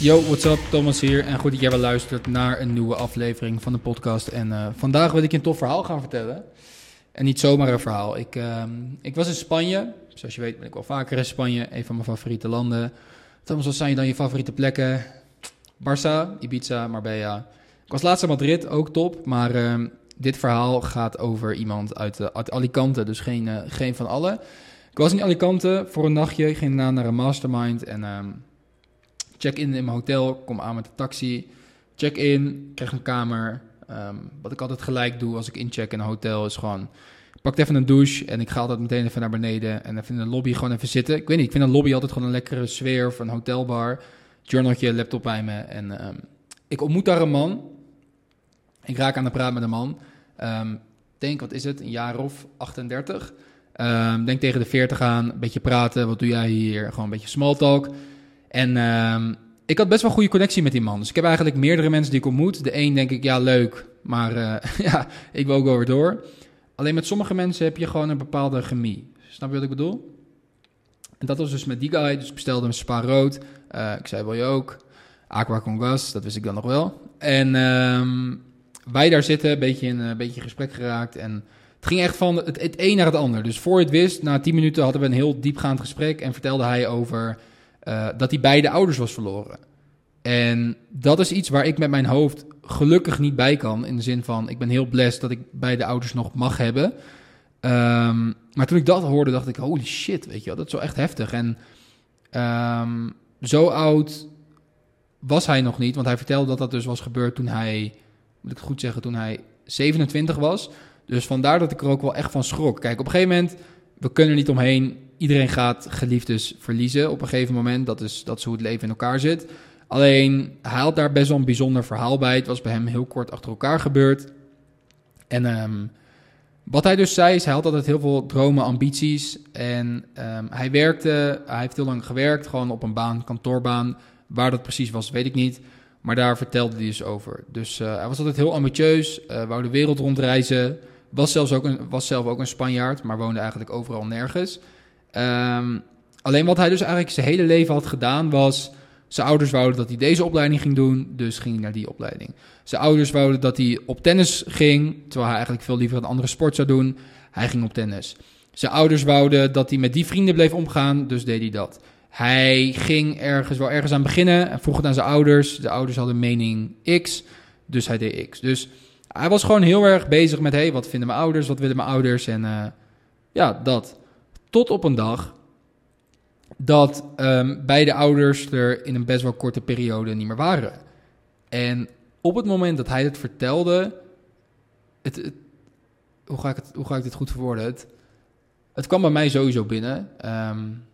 Yo, what's up? Thomas hier en goed dat jij wel luistert naar een nieuwe aflevering van de podcast. En uh, vandaag wil ik je een tof verhaal gaan vertellen. En niet zomaar een verhaal. Ik, uh, ik was in Spanje. Zoals je weet ben ik wel vaker in Spanje. Een van mijn favoriete landen. Thomas, wat zijn dan je favoriete plekken? Barça, Ibiza, Marbella. Ik was laatst in Madrid, ook top. Maar uh, dit verhaal gaat over iemand uit, uit Alicante, dus geen, uh, geen van allen. Ik was in Alicante voor een nachtje. Ik ging daarna naar een mastermind en ehm, check in in mijn hotel. Kom aan met de taxi. Check in, krijg een kamer. Um, wat ik altijd gelijk doe als ik incheck in een hotel is gewoon... Ik pak even een douche en ik ga altijd meteen even naar beneden en even in de lobby gewoon even zitten. Ik weet niet, ik vind een lobby altijd gewoon een lekkere sfeer of een hotelbar. Journaltje, laptop bij me en um, ik ontmoet daar een man. Ik raak aan de praat met een man. Um, denk, wat is het, een jaar of 38. Um, denk tegen de 40 aan, een beetje praten. Wat doe jij hier? Gewoon een beetje small talk. En um, ik had best wel goede connectie met die man. Dus ik heb eigenlijk meerdere mensen die ik ontmoet. De een denk ik, ja, leuk. Maar uh, ja, ik wil ook wel weer door. Alleen met sommige mensen heb je gewoon een bepaalde chemie. Snap je wat ik bedoel? En dat was dus met die guy. Dus ik bestelde een spa rood. Uh, ik zei, wil je ook? Aqua con gas, dat wist ik dan nog wel. En um, wij daar zitten, een beetje in een beetje gesprek geraakt. En het ging echt van het, een naar het ander. Dus voor het wist, na tien minuten hadden we een heel diepgaand gesprek. En vertelde hij over uh, dat hij beide ouders was verloren. En dat is iets waar ik met mijn hoofd gelukkig niet bij kan. In de zin van, ik ben heel blessed dat ik beide ouders nog mag hebben. Um, maar toen ik dat hoorde, dacht ik, holy shit, weet je wel, dat is wel echt heftig. En um, zo oud was hij nog niet, want hij vertelde dat dat dus was gebeurd toen hij, moet ik het goed zeggen, toen hij 27 was. Dus vandaar dat ik er ook wel echt van schrok. Kijk, op een gegeven moment, we kunnen er niet omheen. Iedereen gaat geliefdes verliezen op een gegeven moment. Dat is, dat is hoe het leven in elkaar zit. Alleen, hij had daar best wel een bijzonder verhaal bij. Het was bij hem heel kort achter elkaar gebeurd. En um, wat hij dus zei is, hij had altijd heel veel dromen, ambities. En um, hij werkte, hij heeft heel lang gewerkt, gewoon op een baan, kantoorbaan. Waar dat precies was, weet ik niet. Maar daar vertelde hij dus over. Dus uh, hij was altijd heel ambitieus, uh, wou de wereld rondreizen. Was, zelfs ook een, was zelf ook een Spanjaard, maar woonde eigenlijk overal nergens. Um, alleen wat hij dus eigenlijk zijn hele leven had gedaan was... Zijn ouders wouden dat hij deze opleiding ging doen, dus ging hij naar die opleiding. Zijn ouders wouden dat hij op tennis ging, terwijl hij eigenlijk veel liever een andere sport zou doen. Hij ging op tennis. Zijn ouders wouden dat hij met die vrienden bleef omgaan, dus deed hij dat. Hij ging ergens wel ergens aan beginnen en vroeg het aan zijn ouders. De ouders hadden mening X, dus hij deed X. Dus hij was gewoon heel erg bezig met: hey, wat vinden mijn ouders, wat willen mijn ouders? En uh, ja, dat. Tot op een dag dat um, beide ouders er in een best wel korte periode niet meer waren. En op het moment dat hij het vertelde, het, hoe, ga ik het, hoe ga ik dit goed verwoorden? Het, het kwam bij mij sowieso binnen. Um,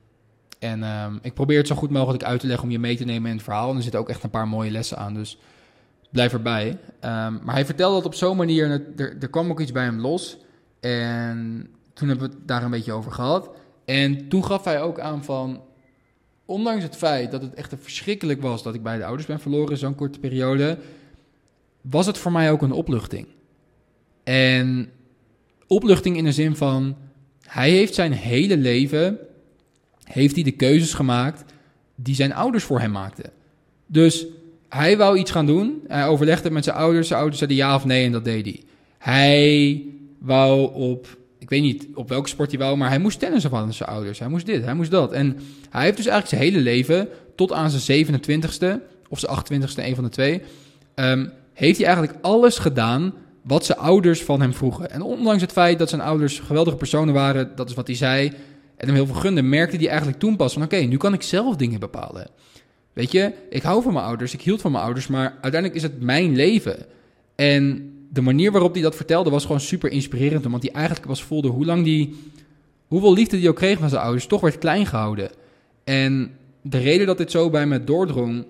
en um, ik probeer het zo goed mogelijk uit te leggen om je mee te nemen in het verhaal. En er zitten ook echt een paar mooie lessen aan, dus blijf erbij. Um, maar hij vertelde dat op zo'n manier, er, er kwam ook iets bij hem los. En toen hebben we het daar een beetje over gehad. En toen gaf hij ook aan van, ondanks het feit dat het echt verschrikkelijk was dat ik beide ouders ben verloren zo'n korte periode, was het voor mij ook een opluchting. En opluchting in de zin van, hij heeft zijn hele leven, heeft hij de keuzes gemaakt die zijn ouders voor hem maakten. Dus hij wou iets gaan doen, hij overlegde met zijn ouders, zijn ouders zeiden ja of nee en dat deed hij. Hij wou op ik weet niet op welke sport hij wou, maar hij moest tennissen van zijn ouders. Hij moest dit, hij moest dat. En hij heeft dus eigenlijk zijn hele leven, tot aan zijn 27ste of zijn 28ste, een van de twee, um, heeft hij eigenlijk alles gedaan wat zijn ouders van hem vroegen. En ondanks het feit dat zijn ouders geweldige personen waren, dat is wat hij zei, en hem heel veel gunde, merkte hij eigenlijk toen pas van oké, nu kan ik zelf dingen bepalen. Weet je, ik hou van mijn ouders, ik hield van mijn ouders, maar uiteindelijk is het mijn leven. En de manier waarop hij dat vertelde was gewoon super inspirerend. Want hij eigenlijk was voelde hoe lang die, hoeveel liefde hij ook kreeg van zijn ouders, toch werd klein gehouden. En de reden dat dit zo bij me doordrong,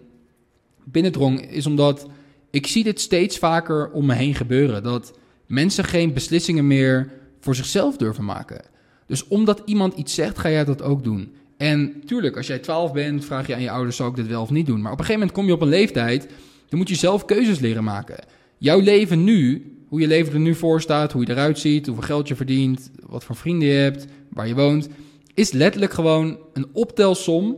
binnendrong, is omdat ik zie dit steeds vaker om me heen gebeuren. Dat mensen geen beslissingen meer voor zichzelf durven maken. Dus omdat iemand iets zegt, ga jij dat ook doen. En tuurlijk, als jij 12 bent, vraag je aan je ouders: zou ik dit wel of niet doen? Maar op een gegeven moment kom je op een leeftijd, dan moet je zelf keuzes leren maken jouw leven nu, hoe je leven er nu voor staat, hoe je eruit ziet, hoeveel geld je verdient, wat voor vrienden je hebt, waar je woont, is letterlijk gewoon een optelsom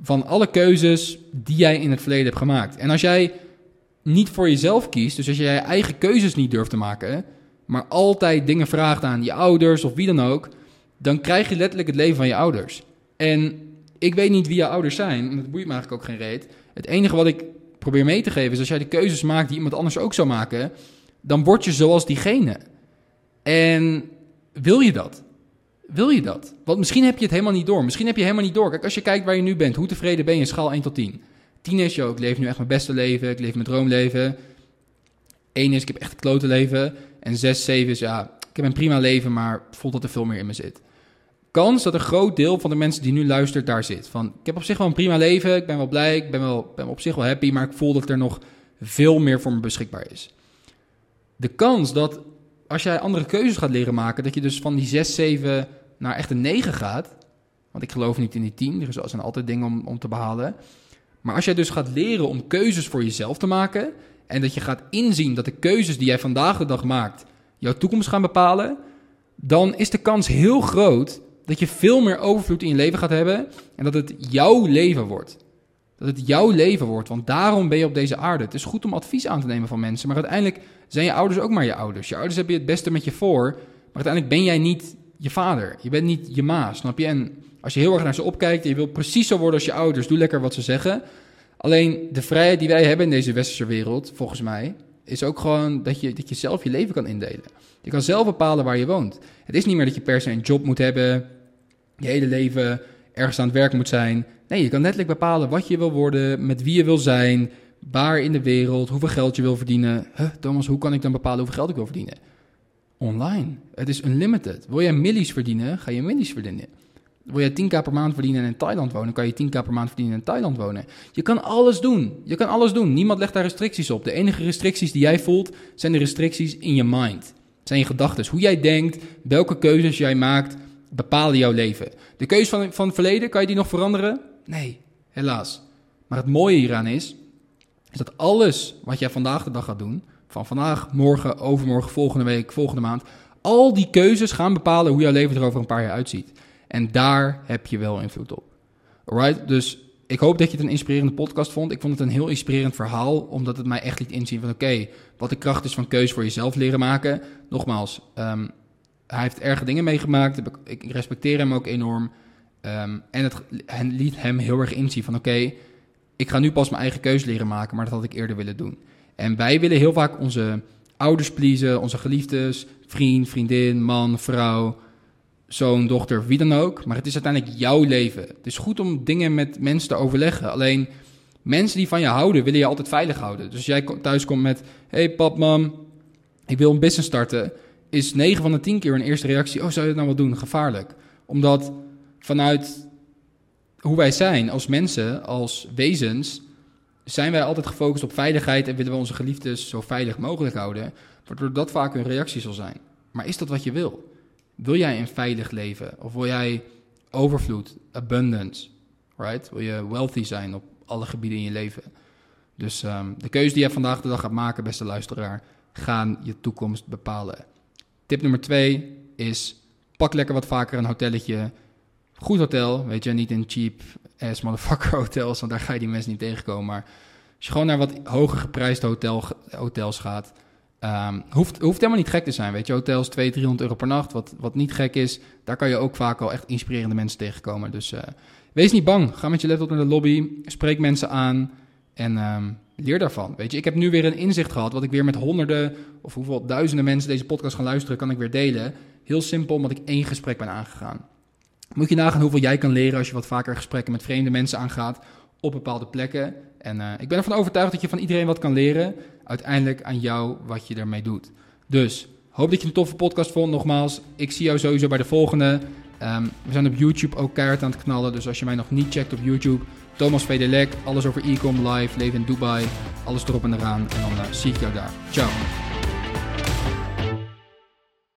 van alle keuzes die jij in het verleden hebt gemaakt. En als jij niet voor jezelf kiest, dus als jij je eigen keuzes niet durft te maken, maar altijd dingen vraagt aan je ouders of wie dan ook, dan krijg je letterlijk het leven van je ouders. En ik weet niet wie je ouders zijn, en dat boeit me eigenlijk ook geen reet. Het enige wat ik probeer mee te geven is als jij de keuzes maakt die iemand anders ook zou maken, dan word je zoals diegene. En wil je dat? Wil je dat? Want misschien heb je het helemaal niet door. Misschien heb je helemaal niet door. Kijk, als je kijkt waar je nu bent, hoe tevreden ben je in schaal 1 tot 10? 10 is, joh, ik leef nu echt mijn beste leven, ik leef mijn droomleven. 1 is, ik heb echt het klote leven. En 6, 7 is, ja, ik heb een prima leven, maar voelt dat er veel meer in me zit. Kans dat een groot deel van de mensen die nu luistert daar zit. Van, ik heb op zich wel een prima leven, ik ben wel blij, ik ben, wel, ben op zich wel happy, maar ik voel dat er nog veel meer voor me beschikbaar is. De kans dat als jij andere keuzes gaat leren maken, dat je dus van die 6, 7 naar echt een 9 gaat. Want ik geloof niet in die 10, er zijn altijd dingen om, om te behalen. Maar als jij dus gaat leren om keuzes voor jezelf te maken. En dat je gaat inzien dat de keuzes die jij vandaag de dag maakt jouw toekomst gaan bepalen. Dan is de kans heel groot dat je veel meer overvloed in je leven gaat hebben. En dat het jouw leven wordt. Dat het jouw leven wordt, want daarom ben je op deze aarde. Het is goed om advies aan te nemen van mensen, maar uiteindelijk zijn je ouders ook maar je ouders. Je ouders hebben je het beste met je voor, maar uiteindelijk ben jij niet je vader. Je bent niet je ma, snap je? En als je heel erg naar ze opkijkt en je wil precies zo worden als je ouders, doe lekker wat ze zeggen. Alleen de vrijheid die wij hebben in deze westerse wereld, volgens mij, is ook gewoon dat je, dat je zelf je leven kan indelen. Je kan zelf bepalen waar je woont. Het is niet meer dat je per se een job moet hebben, je hele leven ergens aan het werk moet zijn. Nee, je kan letterlijk bepalen wat je wil worden, met wie je wil zijn, waar in de wereld, hoeveel geld je wil verdienen. Huh, Thomas, hoe kan ik dan bepalen hoeveel geld ik wil verdienen? Online. Het is unlimited. Wil jij millies verdienen, ga je millies verdienen. Wil jij 10k per maand verdienen en in Thailand wonen, kan je 10k per maand verdienen in Thailand wonen. Je kan alles doen. Je kan alles doen. Niemand legt daar restricties op. De enige restricties die jij voelt, zijn de restricties in je mind. Zijn je gedachten. Hoe jij denkt, welke keuzes jij maakt, bepalen jouw leven. De keuze van, van het verleden, kan je die nog veranderen? Nee, helaas. Maar het mooie hieraan is, is dat alles wat jij vandaag de dag gaat doen, van vandaag, morgen, overmorgen, volgende week, volgende maand, al die keuzes gaan bepalen hoe jouw leven er over een paar jaar uitziet. En daar heb je wel invloed op. Alright, dus ik hoop dat je het een inspirerende podcast vond. Ik vond het een heel inspirerend verhaal, omdat het mij echt liet inzien van oké, wat de kracht is van keuze voor jezelf leren maken. Nogmaals, um, hij heeft erge dingen meegemaakt. Ik respecteer hem ook enorm. Um, en het, liet hem heel erg inzien van oké, ik ga nu pas mijn eigen keuze leren maken, maar dat had ik eerder willen doen. En wij willen heel vaak onze ouders pleasen, onze geliefdes, vriend, vriendin, man, vrouw, zoon, dochter, wie dan ook. Maar het is uiteindelijk jouw leven. Het is goed om dingen met mensen te overleggen. Alleen mensen die van je houden, willen je altijd veilig houden. Dus als jij thuis komt met: hey pap, mam, ik wil een business starten. Is 9 van de 10 keer een eerste reactie: Oh, zou je het nou wel doen? Gevaarlijk. Omdat vanuit hoe wij zijn als mensen, als wezens, zijn wij altijd gefocust op veiligheid en willen we onze geliefdes zo veilig mogelijk houden, waardoor dat vaak een reactie zal zijn. Maar is dat wat je wil? Wil jij een veilig leven? Of wil jij overvloed, abundance, right? Wil je wealthy zijn op alle gebieden in je leven? Dus ehm, de keuze die je vandaag de dag gaat maken, beste luisteraar, gaan je toekomst bepalen. Tip nummer twee is, pak lekker wat vaker een hotelletje. Goed hotel, weet je, niet in cheap ass motherfucker hotels, want daar ga je die mensen niet tegenkomen. Maar als je gewoon naar wat hoger geprijsde hotel, hotels gaat, Um, hoeft, hoeft helemaal niet gek te zijn, weet je. Hotels 200, 300 euro per nacht, wat, wat niet gek is. Daar kan je ook vaak al echt inspirerende mensen tegenkomen. Dus uh, wees niet bang. Ga met je laptop naar de lobby, spreek mensen aan en um, leer daarvan. Weet je, ik heb nu weer een inzicht gehad, wat ik weer met honderden of hoeveel duizenden mensen deze podcast gaan luisteren, kan ik weer delen. Heel simpel, omdat ik één gesprek ben aangegaan. Moet je nagaan hoeveel jij kan leren als je wat vaker gesprekken met vreemde mensen aangaat op bepaalde plekken. En uh, ik ben ervan overtuigd dat je van iedereen wat kan leren. Uiteindelijk aan jou wat je ermee doet. Dus hoop dat je een toffe podcast vond. Nogmaals, ik zie jou sowieso bij de volgende. Um, we zijn op YouTube ook keihard aan het knallen. Dus als je mij nog niet checkt op YouTube, Thomas Vedelek, alles over e-com, live, leven in Dubai, alles erop en eraan. En dan uh, zie ik jou daar. Ciao.